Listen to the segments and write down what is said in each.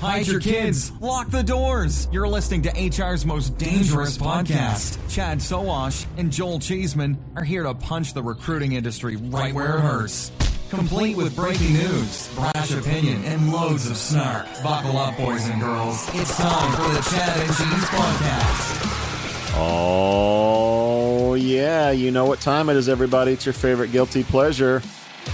hide your kids, lock the doors. You're listening to HR's most dangerous podcast. Chad Sowash and Joel Cheeseman are here to punch the recruiting industry right where it hurts. Complete with breaking news, brash opinion, and loads of snark. Buckle up, boys and girls. It's time for the Chad and Cheese Podcast. Oh, yeah. You know what time it is, everybody. It's your favorite guilty pleasure,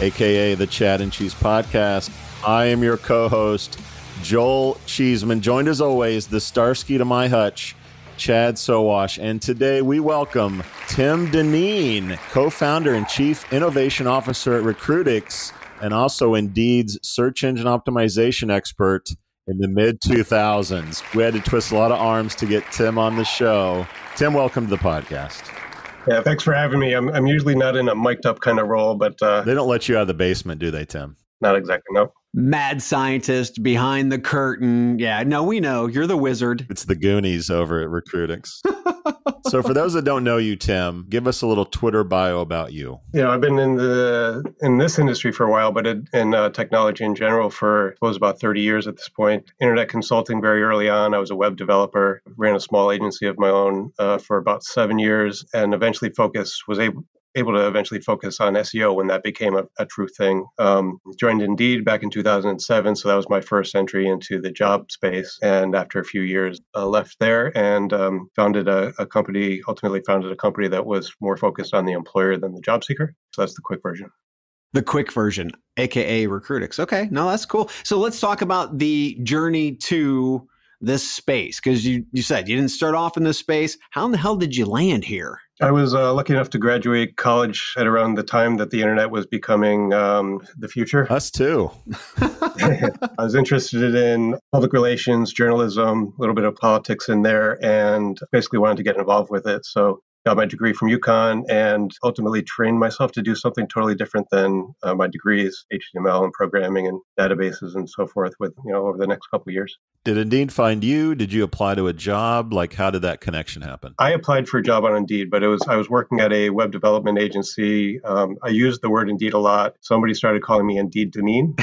aka the Chad and Cheese Podcast. I am your co host, Joel Cheeseman, joined as always, the Starsky to my hutch, Chad Sowash. And today we welcome Tim Dineen, co founder and chief innovation officer at Recruitics, and also Indeed's search engine optimization expert in the mid 2000s. We had to twist a lot of arms to get Tim on the show. Tim, welcome to the podcast. Yeah, thanks for having me. I'm, I'm usually not in a mic'd up kind of role, but uh, they don't let you out of the basement, do they, Tim? Not exactly. No mad scientist behind the curtain. Yeah, no, we know you're the wizard. It's the Goonies over at Recruitics. so, for those that don't know you, Tim, give us a little Twitter bio about you. You know, I've been in the in this industry for a while, but in uh, technology in general for I suppose about 30 years at this point. Internet consulting very early on. I was a web developer, ran a small agency of my own uh, for about seven years, and eventually focus was able able to eventually focus on SEO when that became a, a true thing. Um, joined Indeed back in 2007, so that was my first entry into the job space. And after a few years, uh, left there and um, founded a, a, company. Ultimately, founded a company that was more focused on the employer than the job seeker. So that's the quick version. The quick version, aka Recruitics. Okay, no, that's cool. So let's talk about the journey to this space because you you said you didn't start off in this space. How in the hell did you land here? I was uh, lucky enough to graduate college at around the time that the internet was becoming um, the future. Us too. I was interested in public relations, journalism, a little bit of politics in there, and basically wanted to get involved with it. So got my degree from UConn and ultimately trained myself to do something totally different than uh, my degrees, HTML and programming and databases and so forth with, you know, over the next couple of years. Did Indeed find you? Did you apply to a job? Like how did that connection happen? I applied for a job on Indeed, but it was I was working at a web development agency. Um, I used the word Indeed a lot. Somebody started calling me Indeed Dineen.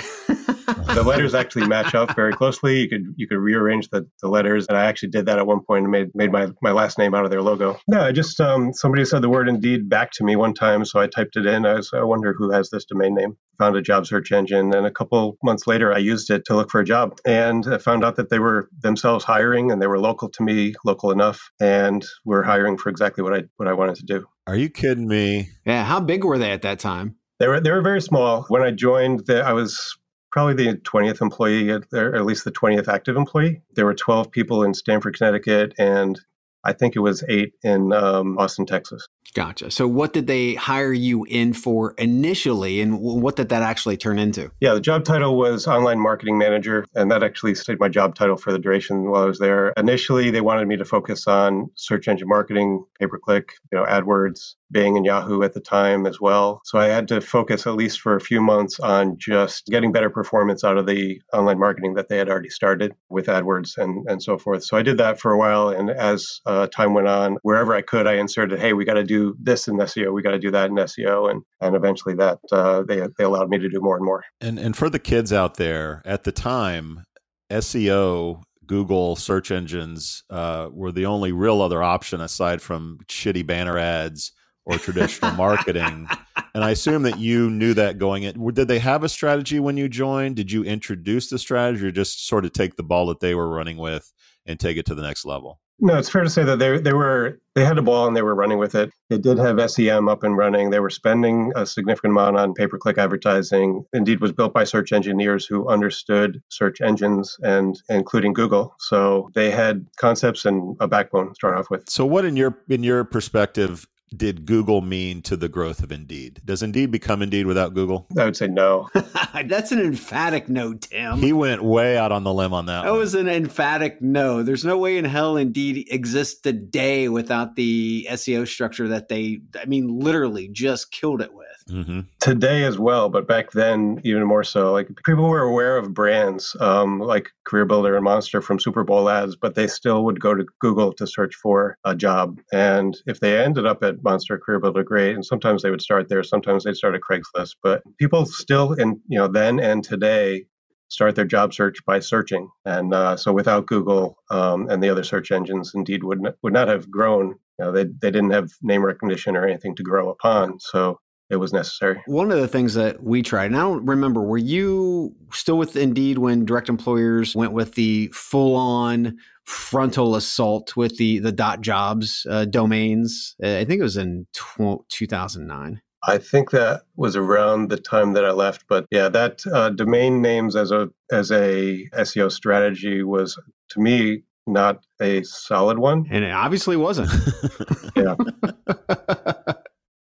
the letters actually match up very closely. You could you could rearrange the, the letters, and I actually did that at one point and made made my, my last name out of their logo. No, I just um, somebody said the word Indeed back to me one time, so I typed it in. I was I wonder who has this domain name. Found a job search engine, and a couple months later, I used it to look for a job, and I found out that they were themselves hiring, and they were local to me, local enough, and were hiring for exactly what I what I wanted to do. Are you kidding me? Yeah, how big were they at that time? They were they were very small. When I joined, the, I was probably the 20th employee, or at least the 20th active employee. There were 12 people in Stamford, Connecticut, and I think it was eight in um, Austin, Texas. Gotcha. So, what did they hire you in for initially, and what did that actually turn into? Yeah, the job title was online marketing manager, and that actually stayed my job title for the duration while I was there. Initially, they wanted me to focus on search engine marketing, pay per click, you know, AdWords, Bing and Yahoo at the time as well. So I had to focus at least for a few months on just getting better performance out of the online marketing that they had already started with AdWords and, and so forth. So I did that for a while. And as uh, time went on, wherever I could, I inserted, hey, we got to do this in SEO, we got to do that in SEO. And, and eventually that uh, they, they allowed me to do more and more. And, and for the kids out there at the time, SEO Google search engines uh, were the only real other option aside from shitty banner ads or traditional marketing. And I assume that you knew that going in. Did they have a strategy when you joined? Did you introduce the strategy or just sort of take the ball that they were running with and take it to the next level? No, it's fair to say that they they were they had a ball and they were running with it. They did have SEM up and running. They were spending a significant amount on pay per click advertising. Indeed, was built by search engineers who understood search engines and including Google. So they had concepts and a backbone to start off with. So, what in your in your perspective did Google mean to the growth of Indeed? Does Indeed become Indeed without Google? I would say no. That's an emphatic no, Tim. He went way out on the limb on that. That one. was an emphatic no. There's no way in hell Indeed exists today without the SEO structure that they, I mean, literally just killed it with. Mm-hmm. Today as well, but back then even more so. Like people were aware of brands um, like Career Builder and Monster from Super Bowl ads, but they still would go to Google to search for a job. And if they ended up at Monster Career Builder, great. And sometimes they would start there. Sometimes they'd start at Craigslist. But people still, in you know, then and today start their job search by searching. And uh, so without Google um, and the other search engines, Indeed would not, would not have grown. You know, they, they didn't have name recognition or anything to grow upon. So it was necessary. One of the things that we tried, and I don't remember, were you still with Indeed when direct employers went with the full on frontal assault with the, the dot jobs uh, domains? Uh, I think it was in tw- 2009. I think that was around the time that I left, but yeah, that uh, domain names as a as a SEO strategy was to me not a solid one, and it obviously wasn't. yeah.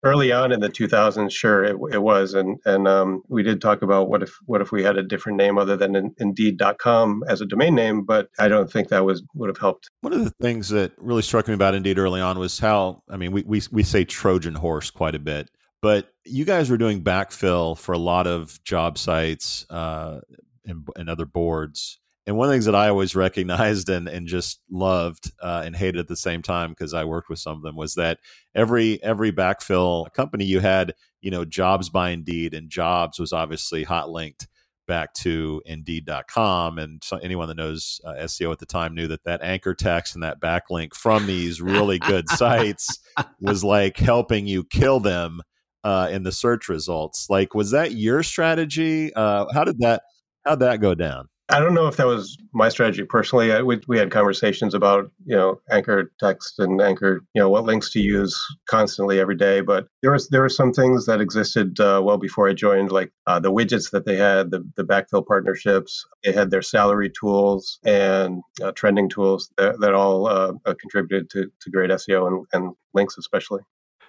early on in the 2000s sure it, it was. And and um, we did talk about what if what if we had a different name other than in, indeed.com as a domain name but i don't think that was would have helped. One of the things that really struck me about indeed early on was how i mean we we, we say trojan horse quite a bit but you guys were doing backfill for a lot of job sites uh, and, and other boards and one of the things that I always recognized and, and just loved uh, and hated at the same time because I worked with some of them was that every every backfill company you had, you know, jobs by Indeed and jobs was obviously hot linked back to Indeed.com. And so anyone that knows uh, SEO at the time knew that that anchor text and that backlink from these really good sites was like helping you kill them uh, in the search results. Like, was that your strategy? Uh, how did that how'd that go down? I don't know if that was my strategy personally. I, we, we had conversations about you know anchor text and anchor you know what links to use constantly every day. But there was there were some things that existed uh, well before I joined, like uh, the widgets that they had, the the backfill partnerships. They had their salary tools and uh, trending tools that, that all uh, uh, contributed to to great SEO and, and links especially.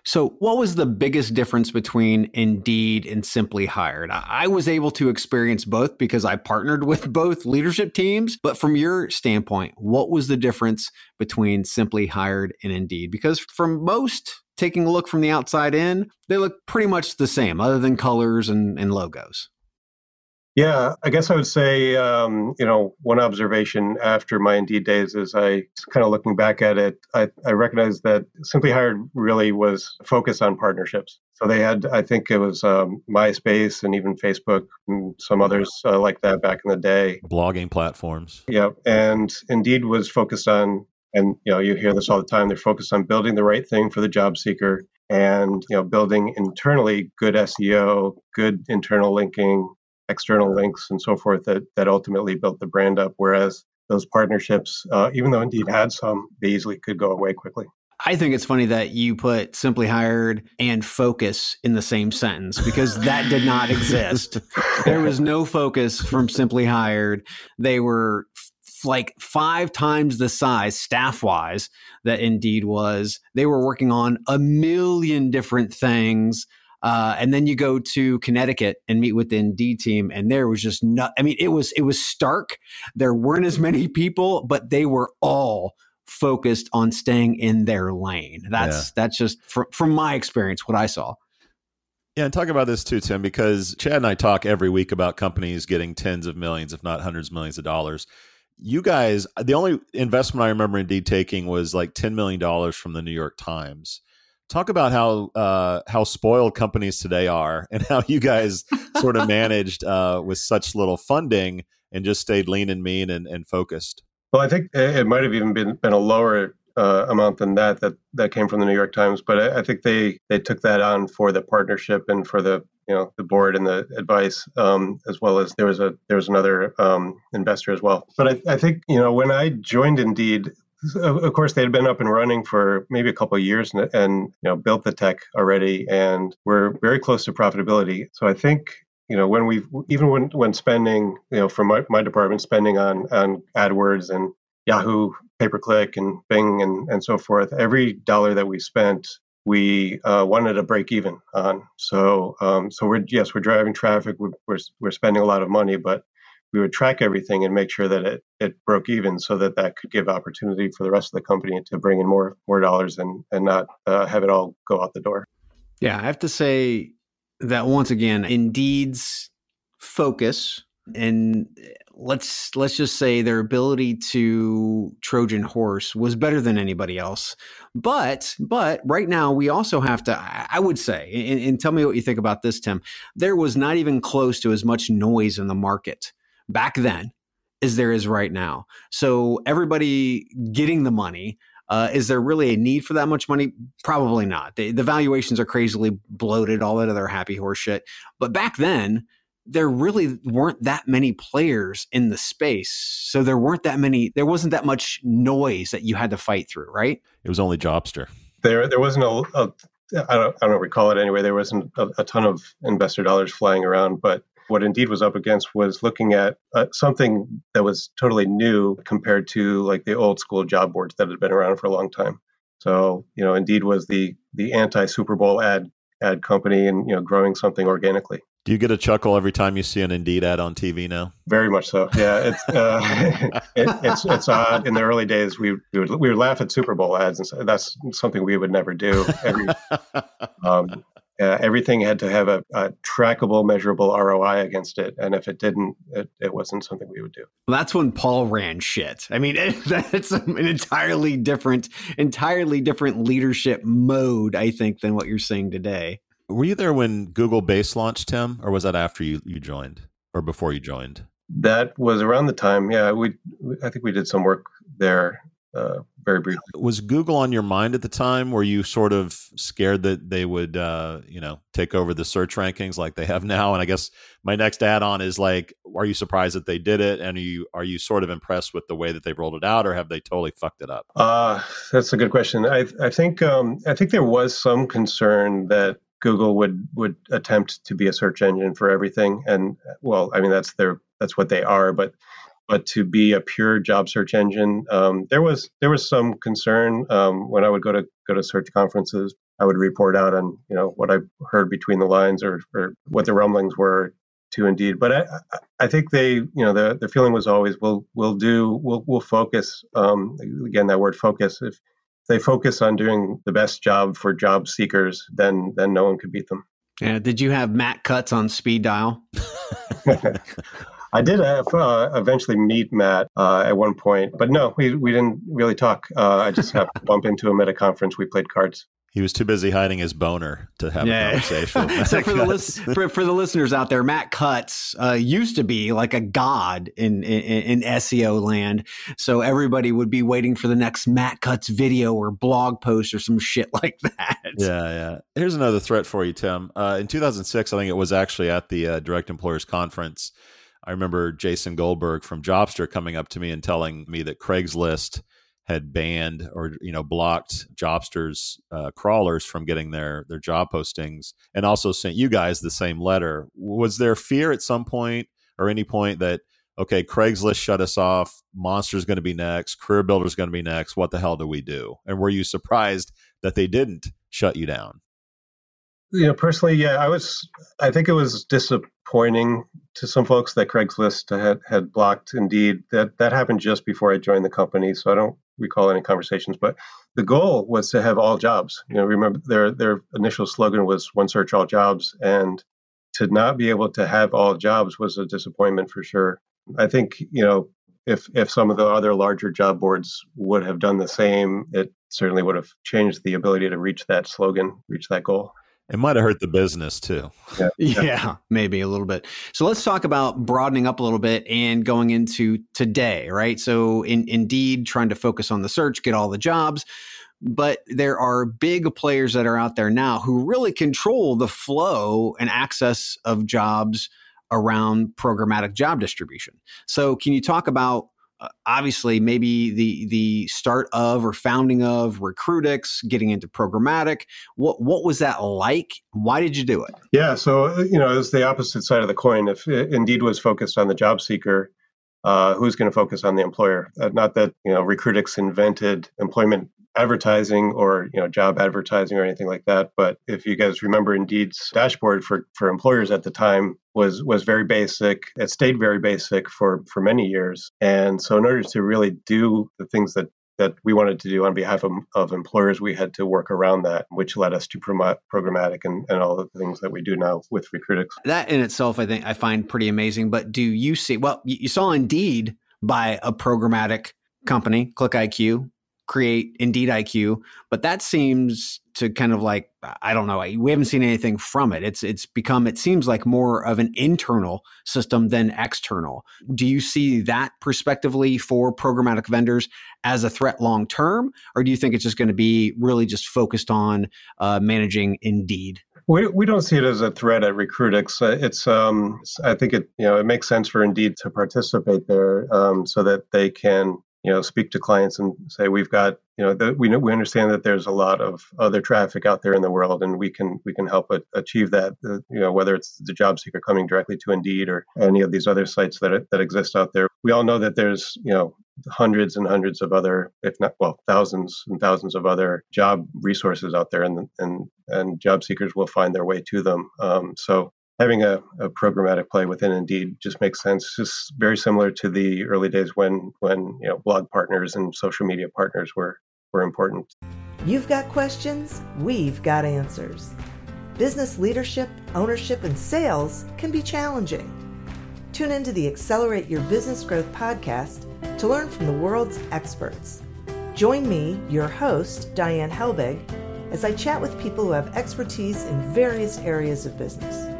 So, what was the biggest difference between Indeed and Simply Hired? I was able to experience both because I partnered with both leadership teams. But from your standpoint, what was the difference between Simply Hired and Indeed? Because from most, taking a look from the outside in, they look pretty much the same, other than colors and, and logos. Yeah, I guess I would say, um, you know, one observation after my Indeed days is I kind of looking back at it, I, I recognize that Simply Hired really was focused on partnerships. So they had, I think it was um, MySpace and even Facebook and some others uh, like that back in the day. Blogging platforms. Yeah. And Indeed was focused on, and, you know, you hear this all the time, they're focused on building the right thing for the job seeker and, you know, building internally good SEO, good internal linking, external links and so forth that that ultimately built the brand up. Whereas those partnerships, uh, even though Indeed had some, they easily could go away quickly. I think it's funny that you put simply hired and focus in the same sentence because that did not exist. there was no focus from simply hired. They were f- like five times the size staff wise that Indeed was. They were working on a million different things uh, and then you go to Connecticut and meet with the Indeed team, and there was just not. I mean, it was it was stark. There weren't as many people, but they were all focused on staying in their lane. That's yeah. that's just from from my experience what I saw. Yeah, and talk about this too, Tim, because Chad and I talk every week about companies getting tens of millions, if not hundreds of millions of dollars. You guys, the only investment I remember Indeed taking was like $10 million from the New York Times talk about how uh, how spoiled companies today are and how you guys sort of managed uh, with such little funding and just stayed lean and mean and, and focused. Well, I think it might have even been, been a lower uh, amount than that that that came from the New York Times, but I, I, think they they took that on for the partnership and for the you know the board and the advice, um, as well as there was a there was another um, investor as well. But I, I think you know when I joined Indeed, of course they had been up and running for maybe a couple of years and, and, you know built the tech already and we're very close to profitability. So i think you know when we've even when when spending you know from my, my department spending on on adwords and yahoo pay per click and bing and and so forth every dollar that we spent we uh, wanted to break even on. So um, so we're yes we're driving traffic. We're, we're, we're spending a lot of money but we would track everything and make sure that it, it broke even so that that could give opportunity for the rest of the company to bring in more more dollars and and not uh, have it all go out the door. Yeah i have to say that once again indeed's focus and let's let's just say their ability to trojan horse was better than anybody else. But but right now we also have to i would say and, and tell me what you think about this tim. There was not even close to as much noise in the market back then as there is right now. So everybody getting the money. Uh, is there really a need for that much money? Probably not. The, the valuations are crazily bloated, all that other happy horse shit. But back then, there really weren't that many players in the space. So there weren't that many, there wasn't that much noise that you had to fight through, right? It was only Jobster. There, there wasn't a, a I don't, I don't recall it anyway. There wasn't a, a ton of investor dollars flying around, but what Indeed was up against was looking at uh, something that was totally new compared to like the old school job boards that had been around for a long time. So, you know, Indeed was the the anti Super Bowl ad ad company and you know growing something organically. Do you get a chuckle every time you see an Indeed ad on TV now? Very much so. Yeah, it's uh, it, it's it's odd. In the early days, we we would we would laugh at Super Bowl ads, and so that's something we would never do. Every, um, uh, everything had to have a, a, trackable, measurable ROI against it, and if it didn't, it, it wasn't something we would do. Well, that's when Paul ran shit. I mean, it, that's an entirely different, entirely different leadership mode, I think, than what you're seeing today. Were you there when Google Base launched, Tim, or was that after you, you joined or before you joined? That was around the time. Yeah, we I think we did some work there uh, very briefly. Was Google on your mind at the time? Were you sort of scared that they would, uh, you know, take over the search rankings like they have now? And I guess my next add-on is like, are you surprised that they did it? And are you are you sort of impressed with the way that they've rolled it out, or have they totally fucked it up? Uh, that's a good question. I I think um, I think there was some concern that Google would would attempt to be a search engine for everything, and well, I mean that's their that's what they are, but but to be a pure job search engine, um, there was there was some concern um, when I would go to go to search conferences. I would report out on you know what I heard between the lines or, or what the rumblings were to Indeed. But I, I think they you know the the feeling was always we'll we'll do we'll we'll focus um, again that word focus if they focus on doing the best job for job seekers, then then no one could beat them. Yeah. Did you have Matt Cutts on speed dial? I did have, uh, eventually meet Matt uh, at one point, but no, we, we didn't really talk. Uh, I just happened to bump into him at a conference. We played cards. He was too busy hiding his boner to have yeah. a conversation. so for the, list, for, for, the listeners out there, Matt Cutts uh, used to be like a god in, in, in SEO land. So everybody would be waiting for the next Matt Cutts video or blog post or some shit like that. Yeah, yeah. Here's another threat for you, Tim. Uh, in 2006, I think it was actually at the uh, Direct Employers Conference. I remember Jason Goldberg from Jobster coming up to me and telling me that Craigslist – had banned or you know blocked Jobster's uh, crawlers from getting their their job postings, and also sent you guys the same letter. Was there fear at some point or any point that okay, Craigslist shut us off, Monster's going to be next, Career Builder's going to be next. What the hell do we do? And were you surprised that they didn't shut you down? You know, personally, yeah, I was. I think it was disappointing to some folks that Craigslist had had blocked. Indeed, that that happened just before I joined the company, so I don't recall any conversations, but the goal was to have all jobs. You know, remember their their initial slogan was "One Search, All Jobs," and to not be able to have all jobs was a disappointment for sure. I think you know if if some of the other larger job boards would have done the same, it certainly would have changed the ability to reach that slogan, reach that goal. It might have hurt the business too. Yeah. yeah, maybe a little bit. So let's talk about broadening up a little bit and going into today, right? So in, indeed trying to focus on the search, get all the jobs, but there are big players that are out there now who really control the flow and access of jobs around programmatic job distribution. So can you talk about obviously maybe the the start of or founding of Recruitics, getting into programmatic. What what was that like? Why did you do it? Yeah, so uh, you know, it's the opposite side of the coin. If uh, Indeed was focused on the job seeker, uh, who's going to focus on the employer? Uh, not that you know Recruitics invented employment advertising or you know job advertising or anything like that but if you guys remember indeed's dashboard for for employers at the time was was very basic it stayed very basic for for many years and so in order to really do the things that that we wanted to do on behalf of, of employers, we had to work around that, which led us to promote programmatic and, and all the things that we do now with Recruitics. That in itself, I think I find pretty amazing. But do you see, well, you saw Indeed buy a programmatic company, ClickIQ, create Indeed IQ, but that seems to kind of like I don't know. We haven't seen anything from it. It's it's become it seems like more of an internal system than external. Do you see that prospectively for programmatic vendors as a threat long term, or do you think it's just going to be really just focused on uh, managing Indeed? We, we don't see it as a threat at Recruitics. Uh, it's um, I think it you know it makes sense for Indeed to participate there um, so that they can you know speak to clients and say we've got you know the, we know, we understand that there's a lot of other traffic out there in the world and we can we can help achieve that uh, you know whether it's the job seeker coming directly to Indeed or any of these other sites that that exist out there. We all know that there's you know hundreds and hundreds of other if not well thousands and thousands of other job resources out there and and and job seekers will find their way to them. Um, so having a, a, programmatic play within Indeed just makes sense. Just very similar to the early days when when you know blog partners and social media partners were were important. You've got questions, we've got answers. Business leadership, ownership, and sales can be challenging. Tune into the Accelerate Your Business Growth podcast to learn from the world's experts. Join me, your host, Diane Helbig, as I chat with people who have expertise in various areas of business.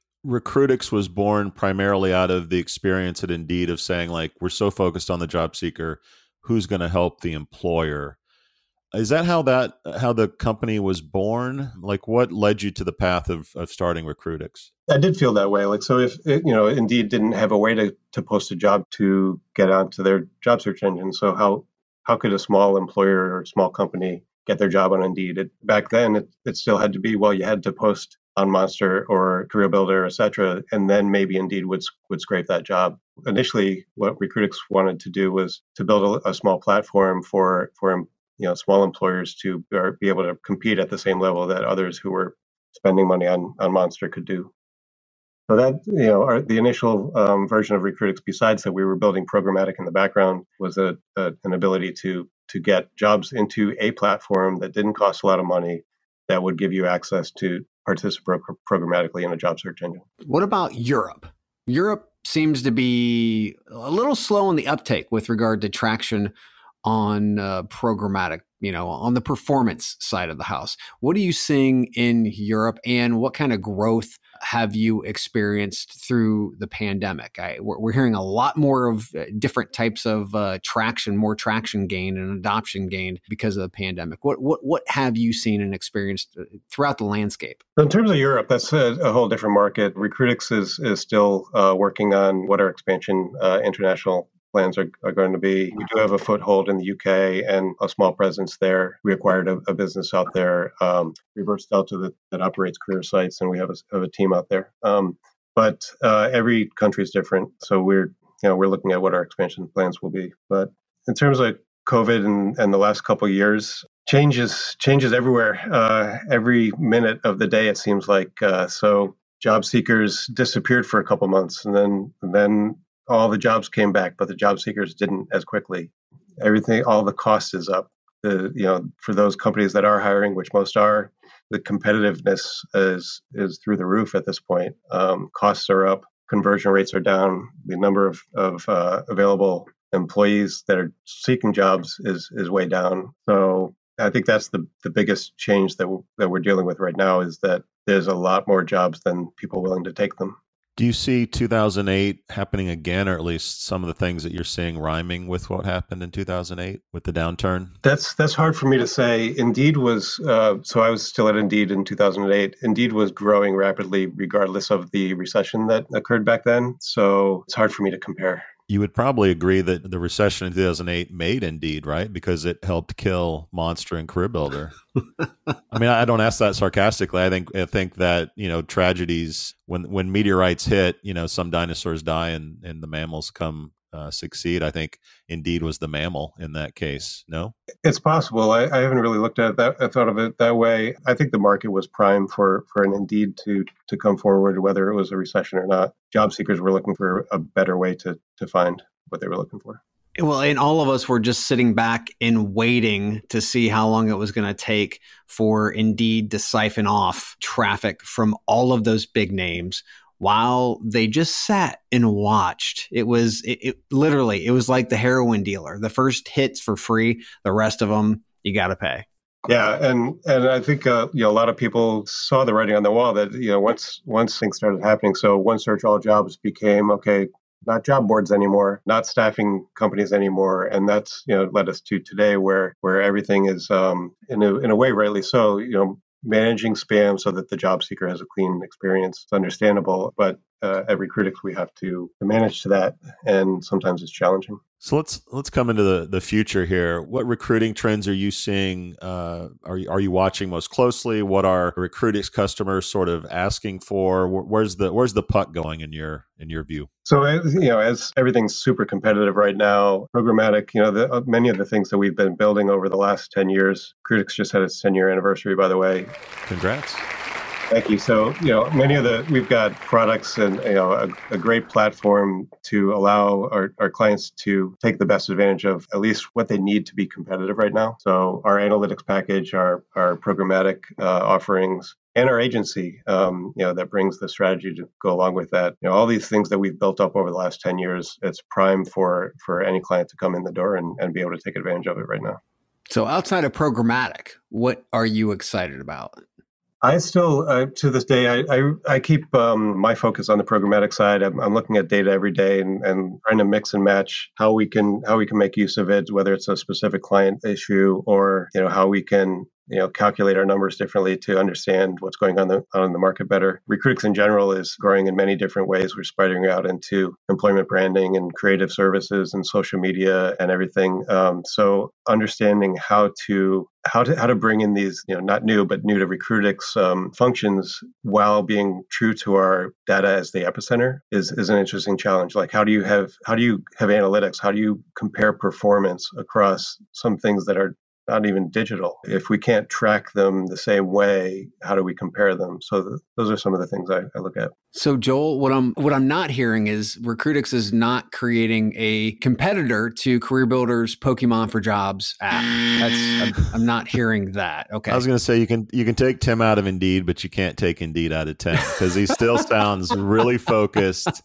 Recruitics was born primarily out of the experience at Indeed of saying, like, we're so focused on the job seeker, who's going to help the employer? Is that how that how the company was born? Like, what led you to the path of of starting Recruitics? I did feel that way. Like, so if it, you know, Indeed didn't have a way to to post a job to get onto their job search engine, so how how could a small employer or small company get their job on Indeed? It, back then, it, it still had to be well, you had to post on Monster or Career Builder, etc., and then maybe Indeed would would scrape that job. Initially, what Recruitics wanted to do was to build a, a small platform for for you know small employers to be able to compete at the same level that others who were spending money on on Monster could do. So that you know, our, the initial um, version of Recruitics, besides that we were building programmatic in the background, was a, a, an ability to to get jobs into a platform that didn't cost a lot of money, that would give you access to participate programmatically in a job search engine. What about Europe? Europe seems to be a little slow on the uptake with regard to traction on uh, programmatic, you know, on the performance side of the house. What are you seeing in Europe and what kind of growth have you experienced through the pandemic? I, we're, we're, hearing a lot more of uh, different types of uh, traction, more traction gained and adoption gained because of the pandemic. What what what have you seen and experienced uh, throughout the landscape? In terms of Europe, that's a, a whole different market. Recruitics is is still uh, working on what our expansion uh, international plans are, are going to be. We do have a foothold in the UK and a small presence there. We acquired a, a business out there, um, Reverse Delta, that, that operates career sites, and we have a, have a team out there. Um, but uh, every country is different, so we're you know we're looking at what our expansion plans will be. But in terms of COVID and, and the last couple years, changes changes everywhere. Uh, every minute of the day, it seems like. Uh, so job seekers disappeared for a couple months, and then and then all the jobs came back, but the job seekers didn't as quickly. Everything, all the cost is up. The you know for those companies that are hiring, which most are, the competitiveness is is through the roof at this point. Um, costs are up, conversion rates are down. The number of of uh, available employees that are seeking jobs is is way down. So I think that's the the biggest change that that we're dealing with right now is that there's a lot more jobs than people willing to take them. Do you see 2008 happening again, or at least some of the things that you're seeing rhyming with what happened in 2008 with the downturn? That's that's hard for me to say. Indeed was uh, so I was still at Indeed in 2008. Indeed was growing rapidly, regardless of the recession that occurred back then. So it's hard for me to compare you would probably agree that the recession in 2008 made Indeed, right? Because it helped kill Monster and Career Builder. I mean, I don't ask that sarcastically. I think I think that you know tragedies when when meteorites hit, you know, some dinosaurs die and and the mammals come uh, succeed. I think Indeed was the mammal in that case. No, it's possible. I, I haven't really looked at that. I thought of it that way. I think the market was prime for for an Indeed to to come forward, whether it was a recession or not. Job seekers were looking for a better way to to find what they were looking for. Well, and all of us were just sitting back and waiting to see how long it was going to take for Indeed to siphon off traffic from all of those big names while they just sat and watched. It was it, it, literally it was like the heroin dealer. The first hits for free, the rest of them you got to pay. Yeah, and and I think uh, you know a lot of people saw the writing on the wall that you know once once things started happening. So one search all jobs became okay not job boards anymore, not staffing companies anymore, and that's you know led us to today where where everything is um, in a in a way rightly so. You know, managing spam so that the job seeker has a clean experience. It's understandable, but uh, at Recruitics we have to manage to that, and sometimes it's challenging. So let's let's come into the, the future here. What recruiting trends are you seeing? Uh, are you, are you watching most closely? What are Recruitics customers sort of asking for? Where's the where's the puck going in your in your view? So you know, as everything's super competitive right now, programmatic. You know, the, uh, many of the things that we've been building over the last ten years. Recruitics just had its ten year anniversary, by the way. Congrats. Thank you. So, you know, many of the, we've got products and, you know, a, a, great platform to allow our, our clients to take the best advantage of at least what they need to be competitive right now. So, our analytics package, our, our programmatic uh, offerings, and our agency, um, you know, that brings the strategy to go along with that. You know, all these things that we've built up over the last 10 years, it's prime for, for any client to come in the door and, and be able to take advantage of it right now. So outside of programmatic, what are you excited about? I still, uh, to this day, I, I, I keep um, my focus on the programmatic side. I'm, I'm, looking at data every day and, and trying to mix and match how we can how we can make use of it, whether it's a specific client issue or you know how we can you know calculate our numbers differently to understand what's going on, the, on the market better. Recruitics in general is growing in many different ways. We're spreading out into employment branding and creative services and social media and everything. Um, so understanding how to how to how to bring in these you know not new but new to Recruitics um, functions while being true to our data as the epicenter is is an interesting challenge. Like how do you have how do you have analytics? How do you compare performance across some things that are not even digital. If we can't track them the same way, how do we compare them? So th- those are some of the things I, I, look at. So Joel, what I'm what I'm not hearing is Recruitics is not creating a competitor to Career Builder's Pokemon for Jobs app. That's I'm, I'm not hearing that. Okay. I was going to say you can you can take Tim out of Indeed, but you can't take Indeed out of Tim because he still sounds really focused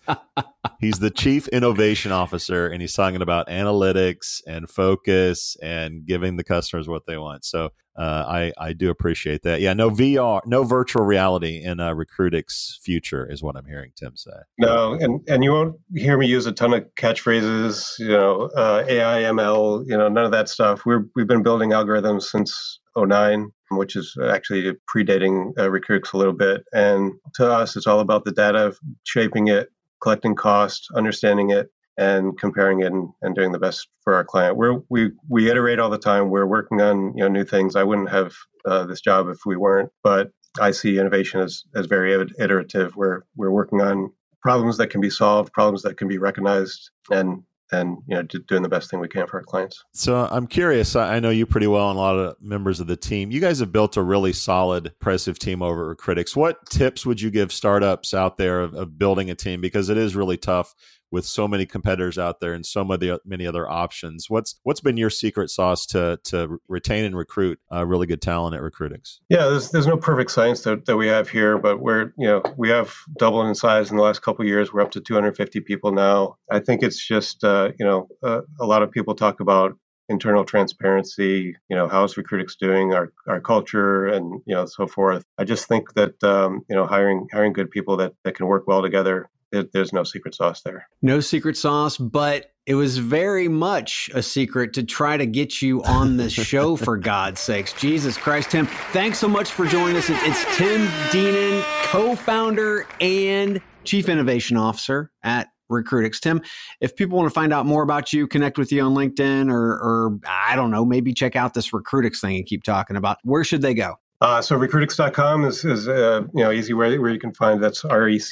he's the chief innovation officer and he's talking about analytics and focus and giving the customers what they want. So uh, I, I do appreciate that. Yeah no vr no virtual reality in a recruitics future is what i'm hearing tim say. No and and you won't hear me use a ton of catchphrases you know uh, ai ml you know none of that stuff. We're, we've been building algorithms since 09 which is actually predating uh, Recruitics a little bit. And to us, it's all about the data, shaping it, collecting cost, understanding it, and comparing it and, and doing the best for our client. We're, we we iterate all the time. We're working on you know new things. I wouldn't have uh, this job if we weren't. But I see innovation as as very iterative. We're we're working on problems that can be solved, problems that can be recognized, and and you know doing the best thing we can for our clients. So i'm curious i know you pretty well and a lot of members of the team. You guys have built a really solid impressive team over critics. What tips would you give startups out there of, of building a team? Because it is really tough with so many competitors out there and so many many other options. What's what's been your secret sauce to to retain and recruit uh, really good talent at Recruitics? Yeah, there's there's no perfect science that, that we have here, but we're you know we have doubled in size in the last couple years. We're up to 250 people now. I think it's just uh, you know uh, a lot of people talk about internal transparency you know how's recruitics doing our, our culture and you know so forth i just think that um, you know hiring hiring good people that, that can work well together it, there's no secret sauce there. No secret sauce, but it was very much a secret to try to get you on this show for God's sakes. Jesus Christ, Tim, thanks so much for joining us. It's Tim Dineen, co-founder and chief innovation officer at Recruitics. Tim, if people want to find out more about you, connect with you on LinkedIn or, or I don't know, maybe check out this Recruitics thing you keep talking about, where should they go? Uh, so recruitics.com is, is uh, you know easy where, where you can find that's r-e-c-r-u-i-t-s.com.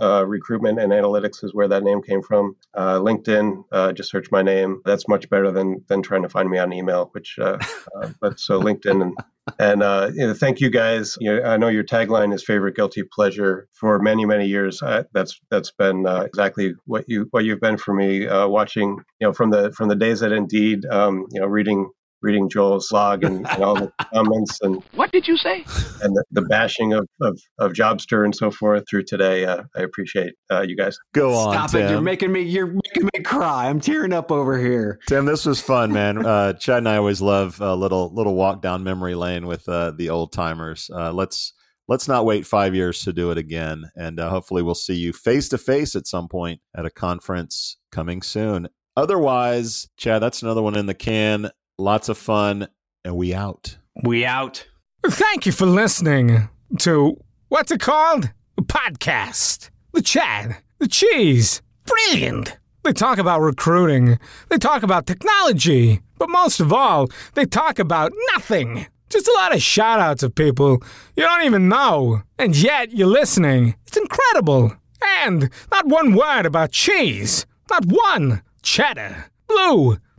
Uh, recruitment and analytics is where that name came from. Uh, LinkedIn, uh, just search my name. That's much better than than trying to find me on email. Which, uh, but so LinkedIn and and you know, thank you guys. You know, I know your tagline is favorite guilty pleasure for many many years. that's that's been exactly what you what you've been for me. watching you know from the from the days at Indeed, um, you know reading reading Joel's blog and, and all the comments and what did you say? And the, the bashing of, of, of Jobster and so forth through today. Uh, I appreciate uh, you guys. Go on, Stop Tim. it! You're making me you're making me cry. I'm tearing up over here. Tim, this was fun, man. Uh, Chad and I always love a little little walk down memory lane with uh, the old timers. Uh, let's let's not wait five years to do it again, and uh, hopefully we'll see you face to face at some point at a conference coming soon. Otherwise, Chad, that's another one in the can. Lots of fun, and we out. We out. Thank you for listening to what's it called? A podcast. The Chad. The Cheese. Brilliant. They talk about recruiting. They talk about technology. But most of all, they talk about nothing. Just a lot of shout outs of people you don't even know. And yet you're listening. It's incredible. And not one word about cheese. Not one. Cheddar. Blue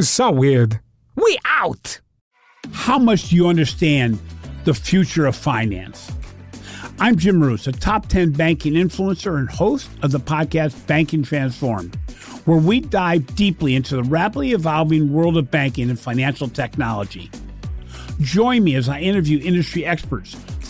It's so weird. We out! How much do you understand the future of finance? I'm Jim Roos, a top 10 banking influencer and host of the podcast Banking Transformed, where we dive deeply into the rapidly evolving world of banking and financial technology. Join me as I interview industry experts,